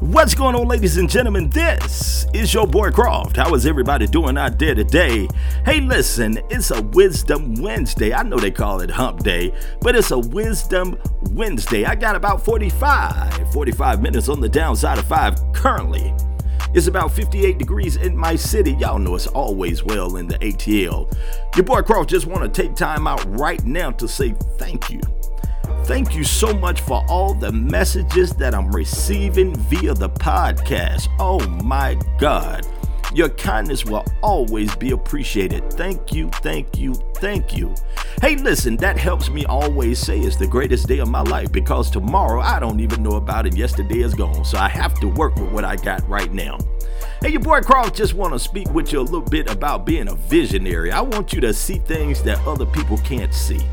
What's going on, ladies and gentlemen? This is your boy Croft. How is everybody doing out there today? Hey, listen, it's a Wisdom Wednesday. I know they call it Hump Day, but it's a Wisdom Wednesday. I got about 45, 45 minutes on the downside of five currently. It's about 58 degrees in my city. Y'all know it's always well in the ATL. Your boy Croft just want to take time out right now to say thank you Thank you so much for all the messages that I'm receiving via the podcast. Oh my God. Your kindness will always be appreciated. Thank you, thank you, thank you. Hey, listen, that helps me always say it's the greatest day of my life because tomorrow I don't even know about it. Yesterday is gone, so I have to work with what I got right now. Hey, your boy Carl just want to speak with you a little bit about being a visionary. I want you to see things that other people can't see.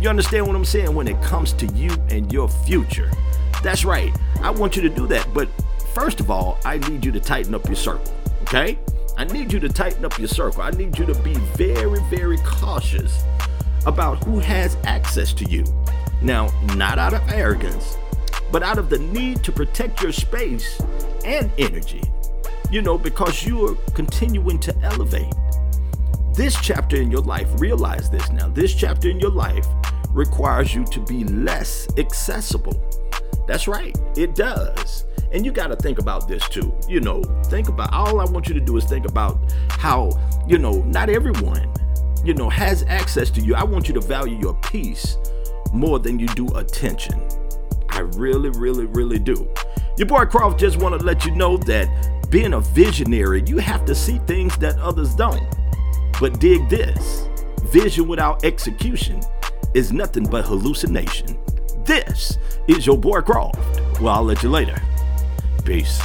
You understand what I'm saying when it comes to you and your future? That's right. I want you to do that. But first of all, I need you to tighten up your circle. Okay? I need you to tighten up your circle. I need you to be very, very cautious about who has access to you. Now, not out of arrogance, but out of the need to protect your space and energy. You know, because you are continuing to elevate. This chapter in your life, realize this now, this chapter in your life requires you to be less accessible. That's right, it does. And you got to think about this too. You know, think about all I want you to do is think about how, you know, not everyone, you know, has access to you. I want you to value your peace more than you do attention. I really, really, really do. Your boy Croft just want to let you know that being a visionary, you have to see things that others don't. But dig this vision without execution is nothing but hallucination. This is your boy Croft. Well, I'll let you later. Peace.